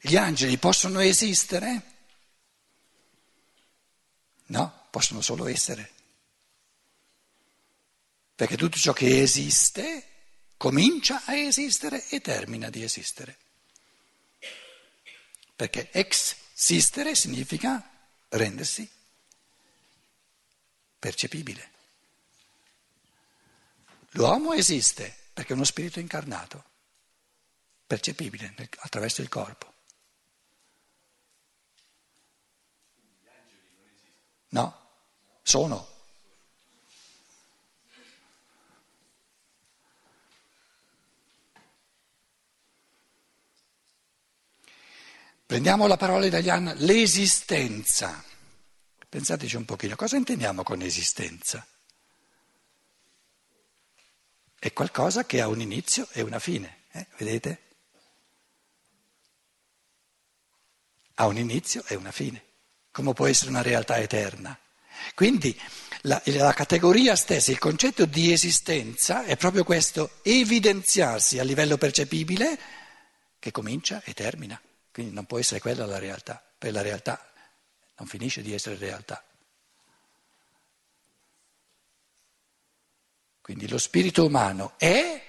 Gli angeli possono esistere? No, possono solo essere. Perché tutto ciò che esiste comincia a esistere e termina di esistere. Perché existere significa rendersi percepibile. L'uomo esiste perché è uno spirito incarnato, percepibile attraverso il corpo. No, sono. Prendiamo la parola italiana l'esistenza. Pensateci un pochino, cosa intendiamo con esistenza? È qualcosa che ha un inizio e una fine, eh? vedete? Ha un inizio e una fine, come può essere una realtà eterna. Quindi la, la, categoria stessa, il concetto di esistenza è proprio questo, evidenziarsi a livello percepibile che comincia e termina. Quindi non può essere quella la realtà, per la realtà non finisce di essere realtà. Quindi lo spirito umano è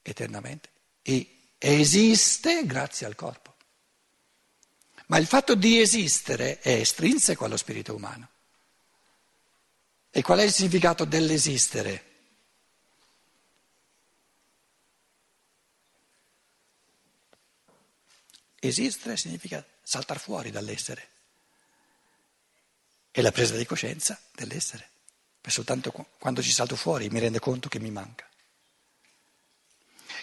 eternamente e esiste grazie al corpo. Ma il fatto di esistere è estrinseco allo spirito umano. E qual è il significato dell'esistere? Esistere significa saltare fuori dall'essere. È la presa di coscienza dell'essere. E soltanto quando ci salto fuori mi rendo conto che mi manca.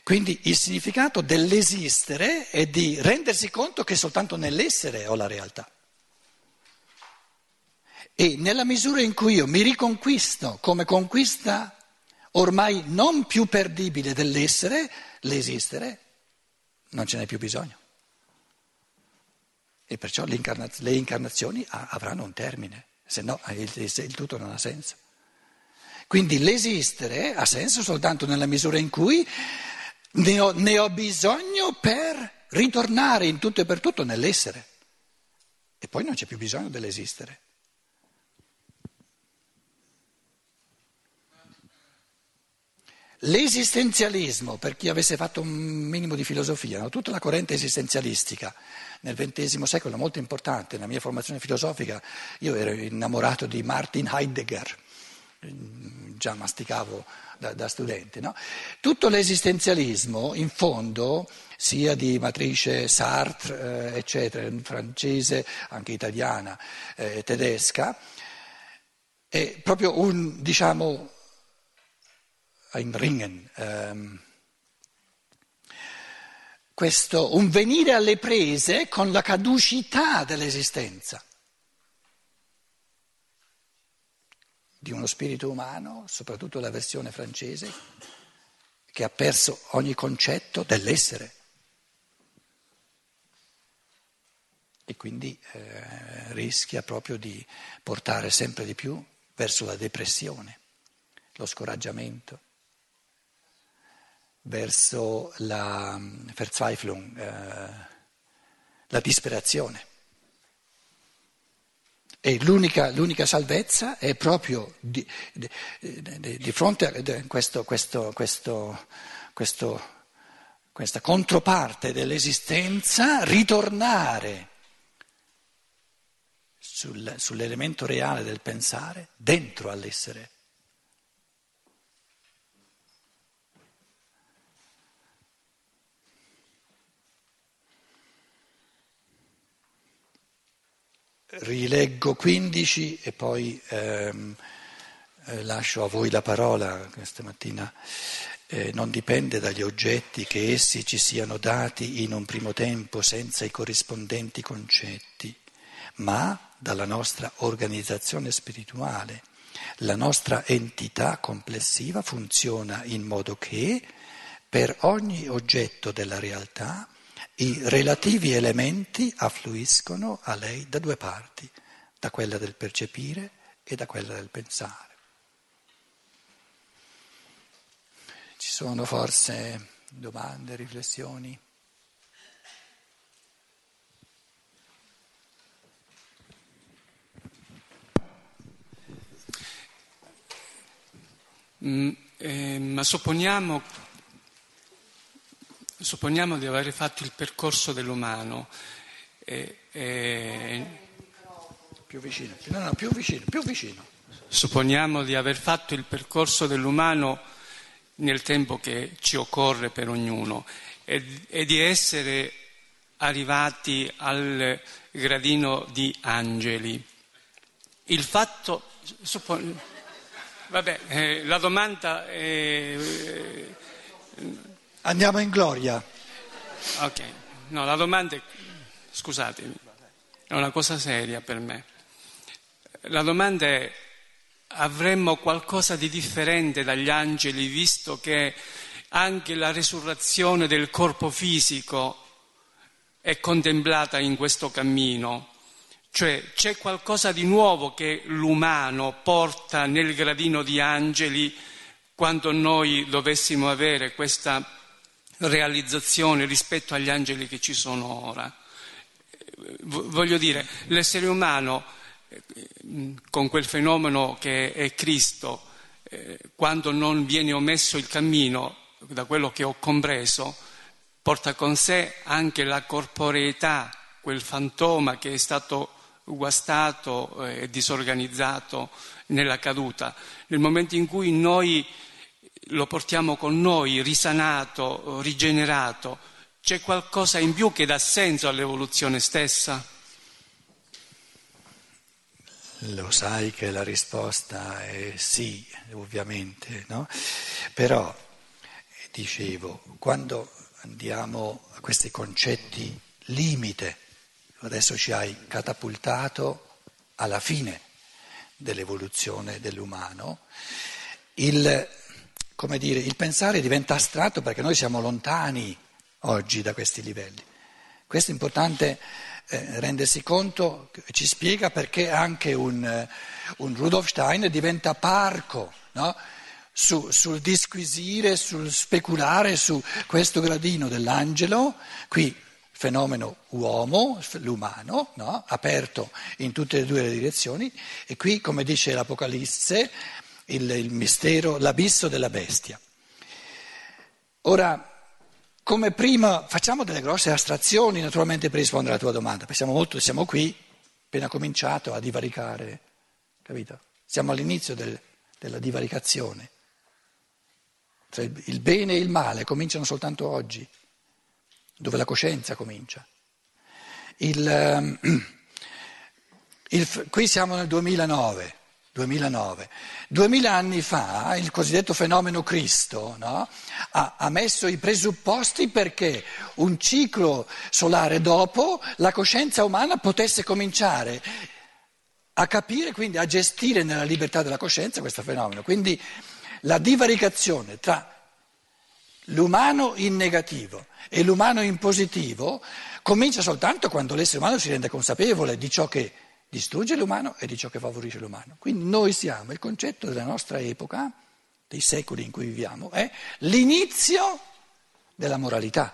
Quindi il significato dell'esistere è di rendersi conto che soltanto nell'essere ho la realtà. E nella misura in cui io mi riconquisto come conquista ormai non più perdibile dell'essere, l'esistere, non ce n'è più bisogno. E perciò le incarnazioni avranno un termine, se no il, il tutto non ha senso. Quindi l'esistere ha senso soltanto nella misura in cui ne ho, ne ho bisogno per ritornare in tutto e per tutto nell'essere. E poi non c'è più bisogno dell'esistere. L'esistenzialismo, per chi avesse fatto un minimo di filosofia, no? tutta la corrente esistenzialistica nel XX secolo, molto importante, nella mia formazione filosofica, io ero innamorato di Martin Heidegger già masticavo da, da studente. No? Tutto l'esistenzialismo, in fondo, sia di matrice Sartre, eh, eccetera, francese, anche italiana, eh, tedesca, è proprio un, diciamo, ein Ringen, ehm, questo, un venire alle prese con la caducità dell'esistenza. Di uno spirito umano, soprattutto la versione francese, che ha perso ogni concetto dell'essere. E quindi eh, rischia proprio di portare sempre di più verso la depressione, lo scoraggiamento, verso la Verzweiflung, eh, la disperazione. E l'unica, l'unica, salvezza è proprio di, di, di fronte a questo, questo, questo, questa controparte dell'esistenza, ritornare sul, sull'elemento reale del pensare dentro all'essere. Rileggo 15 e poi ehm, eh, lascio a voi la parola questa mattina. Eh, non dipende dagli oggetti che essi ci siano dati in un primo tempo senza i corrispondenti concetti, ma dalla nostra organizzazione spirituale. La nostra entità complessiva funziona in modo che per ogni oggetto della realtà i relativi elementi affluiscono a lei da due parti, da quella del percepire e da quella del pensare. Ci sono forse domande, riflessioni? Mm, eh, ma supponiamo supponiamo, di aver fatto il percorso dell'umano. Eh, eh, più vicino, no, no, più vicino, più vicino. Supponiamo di aver fatto il percorso dell'umano nel tempo che ci occorre per ognuno e, e di essere arrivati al gradino di angeli. Il fatto, suppon... vabbè, eh, la domanda è... Andiamo in gloria. Ok, no, la domanda è, scusatemi, è una cosa seria per me. La domanda è, avremmo qualcosa di differente dagli angeli, visto che anche la risurrezione del corpo fisico è contemplata in questo cammino. Cioè c'è qualcosa di nuovo che l'umano porta nel gradino di angeli quando noi dovessimo avere questa realizzazione rispetto agli angeli che ci sono ora. Voglio dire, l'essere umano con quel fenomeno che è Cristo, eh, quando non viene omesso il cammino, da quello che ho compreso, porta con sé anche la corporeità, quel fantoma che è stato guastato e disorganizzato nella caduta. Nel momento in cui noi lo portiamo con noi, risanato, rigenerato, c'è qualcosa in più che dà senso all'evoluzione stessa? Lo sai che la risposta è sì, ovviamente, no? Però, dicevo, quando andiamo a questi concetti limite, adesso ci hai catapultato alla fine dell'evoluzione dell'umano, il, come dire, il pensare diventa astratto perché noi siamo lontani oggi da questi livelli. Questo è importante eh, rendersi conto, ci spiega perché anche un, eh, un Rudolf Steiner diventa parco no? Su, sul disquisire, sul speculare su questo gradino dell'angelo, qui fenomeno uomo, l'umano, no? aperto in tutte e due le direzioni, e qui, come dice l'Apocalisse, il, il mistero, l'abisso della bestia. Ora, come prima facciamo delle grosse astrazioni naturalmente per rispondere alla tua domanda, pensiamo molto, siamo qui, appena cominciato a divaricare, capito? Siamo all'inizio del, della divaricazione. Cioè, il bene e il male cominciano soltanto oggi, dove la coscienza comincia. Il, ehm, il, qui siamo nel 2009. 2009. Duemila anni fa il cosiddetto fenomeno Cristo no? ha, ha, messo i presupposti perché un ciclo solare dopo la coscienza umana potesse cominciare a capire, quindi a gestire nella libertà della coscienza questo fenomeno. Quindi la divaricazione tra l'umano in negativo e l'umano in positivo comincia soltanto quando l'essere umano si rende consapevole di ciò che distrugge l'umano e di ciò che favorisce l'umano. Quindi noi siamo, il concetto della nostra epoca, dei secoli in cui viviamo, è l'inizio della moralità.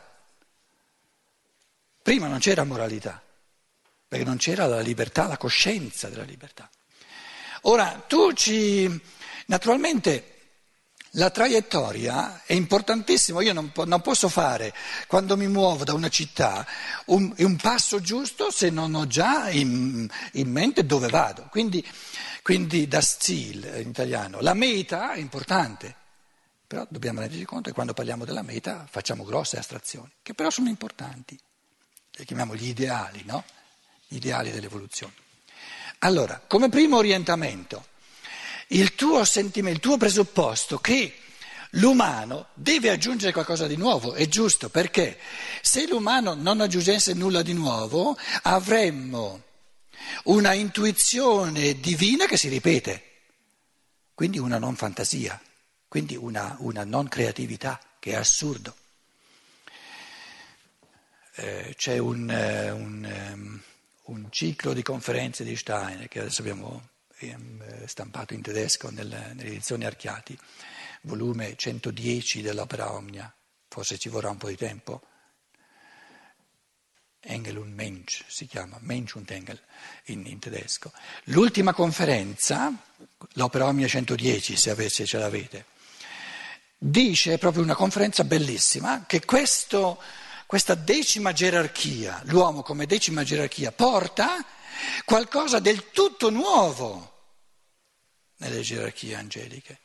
Prima non c'era moralità, perché non c'era la libertà, la coscienza della libertà. Ora, tu ci... Naturalmente la traiettoria è importantissima, io non, non, posso fare quando mi muovo da una città un, un passo giusto se non ho già in, in mente dove vado. Quindi, quindi da Ziel in italiano, la meta è importante, però dobbiamo renderci conto che quando parliamo della meta facciamo grosse astrazioni, che però sono importanti, li chiamiamo gli ideali, no? Gli ideali dell'evoluzione. Allora, come primo orientamento, il tuo il tuo presupposto che l'umano deve aggiungere qualcosa di nuovo, è giusto, perché se l'umano non aggiungesse nulla di nuovo avremmo una intuizione divina che si ripete, quindi una non fantasia, quindi una, una non creatività, che è assurdo. Eh, c'è un, eh, un, um, un, ciclo di conferenze di Steiner che adesso abbiamo Ehm, stampato in tedesco nelle, nelle edizioni Archiati, volume 110 dell'opera Omnia, forse ci vorrà un po' di tempo. Engel und Mensch si chiama, Mensch und Engel in, in tedesco. L'ultima conferenza, l'opera Omnia 110, se, avesse, ce l'avete, dice proprio una conferenza bellissima che questo, questa decima gerarchia, l'uomo come decima gerarchia, porta qualcosa del tutto nuovo nelle gerarchie angeliche.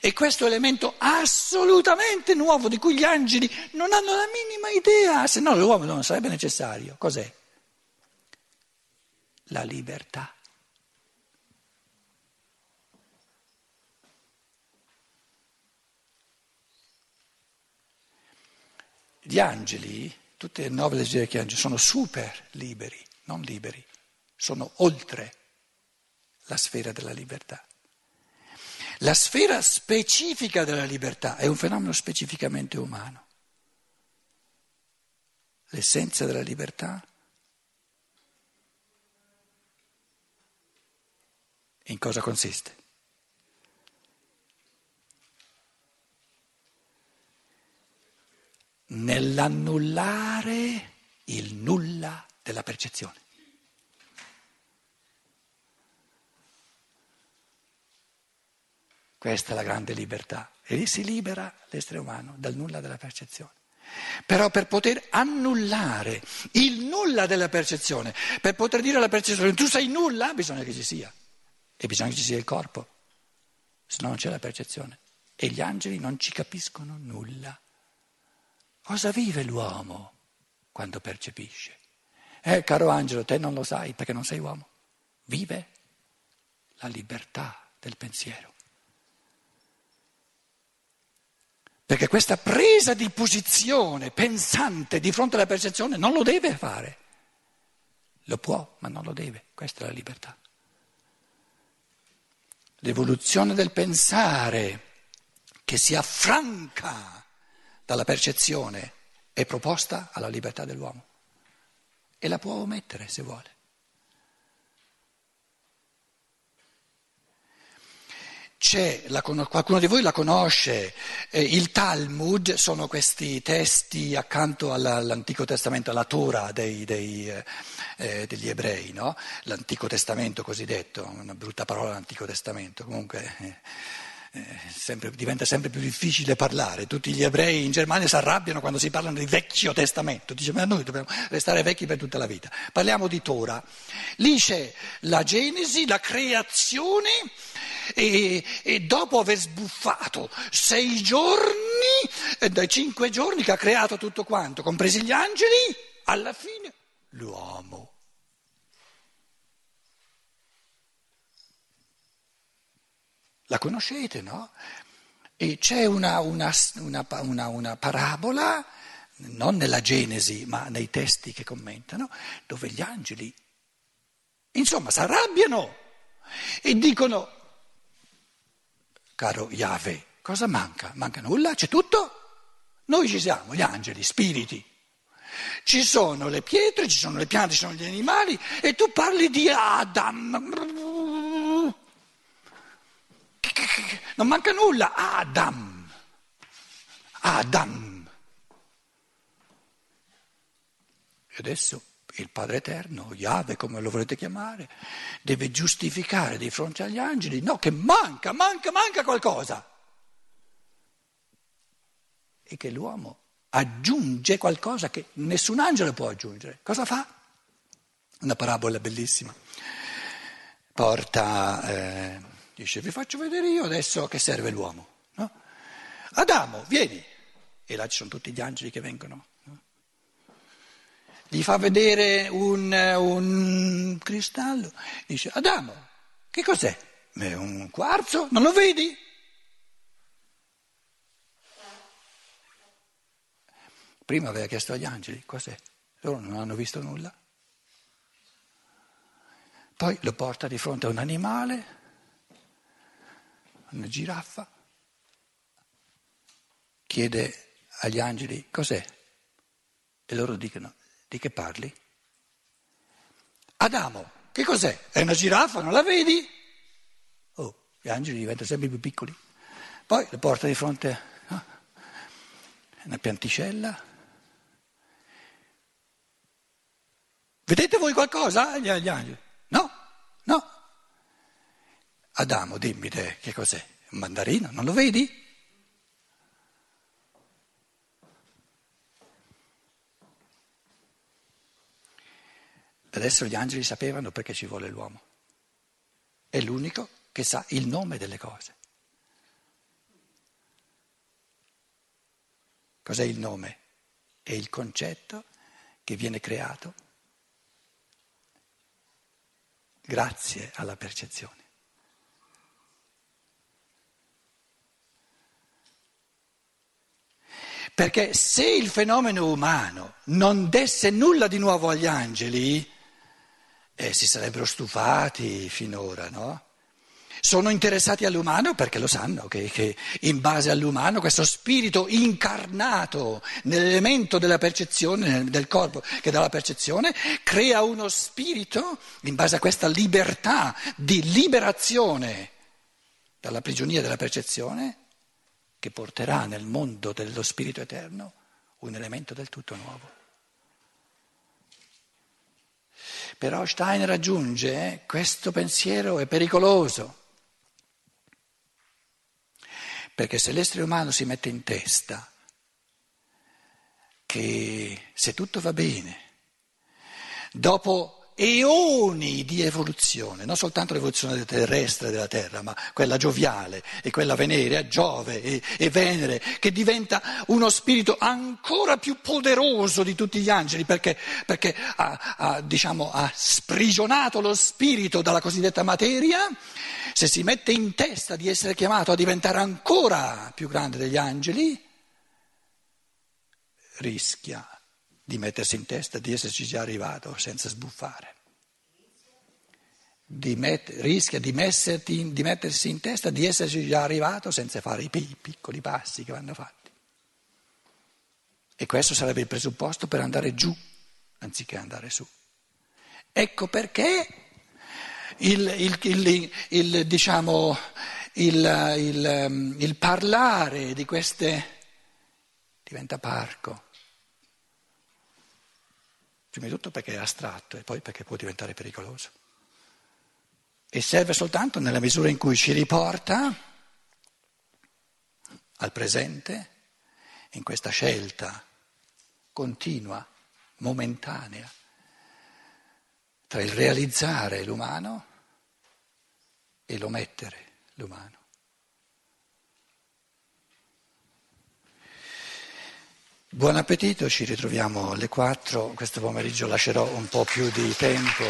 E questo elemento assolutamente nuovo di cui gli angeli non hanno la minima idea, se no l'uomo non sarebbe necessario. Cos'è? La libertà. Gli angeli, tutte le nove leggere che angeli, sono super liberi, non liberi, sono oltre la sfera della libertà. La sfera specifica della libertà è un fenomeno specificamente umano. L'essenza della libertà in cosa consiste? Nell'annullare il nulla della percezione. Questa è la grande libertà. E lì si libera l'essere umano dal nulla della percezione. Però per poter annullare il nulla della percezione, per poter dire alla percezione tu sei nulla, bisogna che ci sia. E bisogna che ci sia il corpo, se no non c'è la percezione. E gli angeli non ci capiscono nulla. Cosa vive l'uomo quando percepisce? Eh, caro angelo, te non lo sai perché non sei uomo. Vive la libertà del pensiero. Perché questa presa di posizione pensante di fronte alla percezione non lo deve fare. Lo può, ma non lo deve. Questa è la libertà. L'evoluzione del pensare che si affranca dalla percezione è proposta alla libertà dell'uomo e la può omettere se vuole. La, qualcuno di voi la conosce, eh, il Talmud sono questi testi accanto alla, all'Antico Testamento, alla Torah dei, dei, eh, eh, degli ebrei, no? l'Antico Testamento cosiddetto, una brutta parola l'Antico Testamento, comunque eh, eh, sempre, diventa sempre più difficile parlare, tutti gli ebrei in Germania si arrabbiano quando si parla di Vecchio Testamento, dice ma noi dobbiamo restare vecchi per tutta la vita, parliamo di Torah, lì c'è la Genesi, la creazione, e, e dopo aver sbuffato sei giorni, dai cinque giorni che ha creato tutto quanto, compresi gli angeli, alla fine l'uomo. La conoscete, no? E c'è una, una, una, una, parabola, non nella Genesi, ma nei testi che commentano, dove gli angeli, insomma, si arrabbiano e dicono caro Yahweh, cosa manca? Manca nulla? C'è tutto? Noi ci siamo, gli angeli, spiriti. Ci sono le pietre, ci sono le piante, ci sono gli animali e tu parli di Adam. Non manca nulla, Adam. Adam. E adesso il Padre Eterno, Yahweh come lo volete chiamare, deve giustificare di fronte agli angeli, no, che manca, manca, manca qualcosa. E che l'uomo aggiunge qualcosa che nessun angelo può aggiungere. Cosa fa? Una parabola bellissima. Porta, eh, dice, vi faccio vedere io adesso che serve l'uomo. No? Adamo, vieni. E là ci sono tutti gli angeli che vengono gli fa vedere un, un cristallo, dice Adamo, che cos'è? È un quarzo, non lo vedi? Prima aveva chiesto agli angeli cos'è, loro non hanno visto nulla. Poi lo porta di fronte a un animale, una giraffa, chiede agli angeli cos'è e loro dicono di che parli? Adamo, che cos'è? È una giraffa, non la vedi? Oh, gli angeli diventano sempre più piccoli. Poi lo porta di fronte a una pianticella. Vedete voi qualcosa? Gli, angeli? No, no. Adamo, dimmi te che cos'è? Un mandarino, non lo vedi? Adesso gli angeli sapevano perché ci vuole l'uomo. È l'unico che sa il nome delle cose. Cos'è il nome? È il concetto che viene creato grazie alla percezione. Perché se il fenomeno umano non desse nulla di nuovo agli angeli, eh, si sarebbero stufati finora, no? Sono interessati all'umano perché lo sanno che, che, in base all'umano questo spirito incarnato nell'elemento della percezione, del corpo che dà la percezione, crea uno spirito in base a questa libertà di liberazione dalla prigionia della percezione che porterà nel mondo dello Spirito Eterno un elemento del tutto nuovo. Però Steiner aggiunge questo pensiero è pericoloso, perché se l'essere umano si mette in testa che se tutto va bene, dopo eoni di evoluzione, non soltanto l'evoluzione terrestre della Terra, ma quella gioviale e quella venerea, Giove e, e, Venere, che diventa uno spirito ancora più poderoso di tutti gli angeli, perché, perché ha, ha, diciamo, ha sprigionato lo spirito dalla cosiddetta materia, se si mette in testa di essere chiamato a diventare ancora più grande degli angeli, rischia di mettersi in testa di esserci già arrivato senza sbuffare. Di met- rischia di, in, di, mettersi in testa di esserci già arrivato senza fare i p- piccoli passi che vanno fatti. E questo sarebbe il presupposto per andare giù anziché andare su. Ecco perché il, il, il, diciamo, il parlare di queste diventa parco. Prima di tutto perché è astratto e poi perché può diventare pericoloso. E serve soltanto nella misura in cui ci riporta al presente, in questa scelta continua, momentanea, tra il realizzare l'umano e l'omettere l'umano. Buon appetito, ci ritroviamo alle 4. Questo pomeriggio lascerò un po' più di tempo.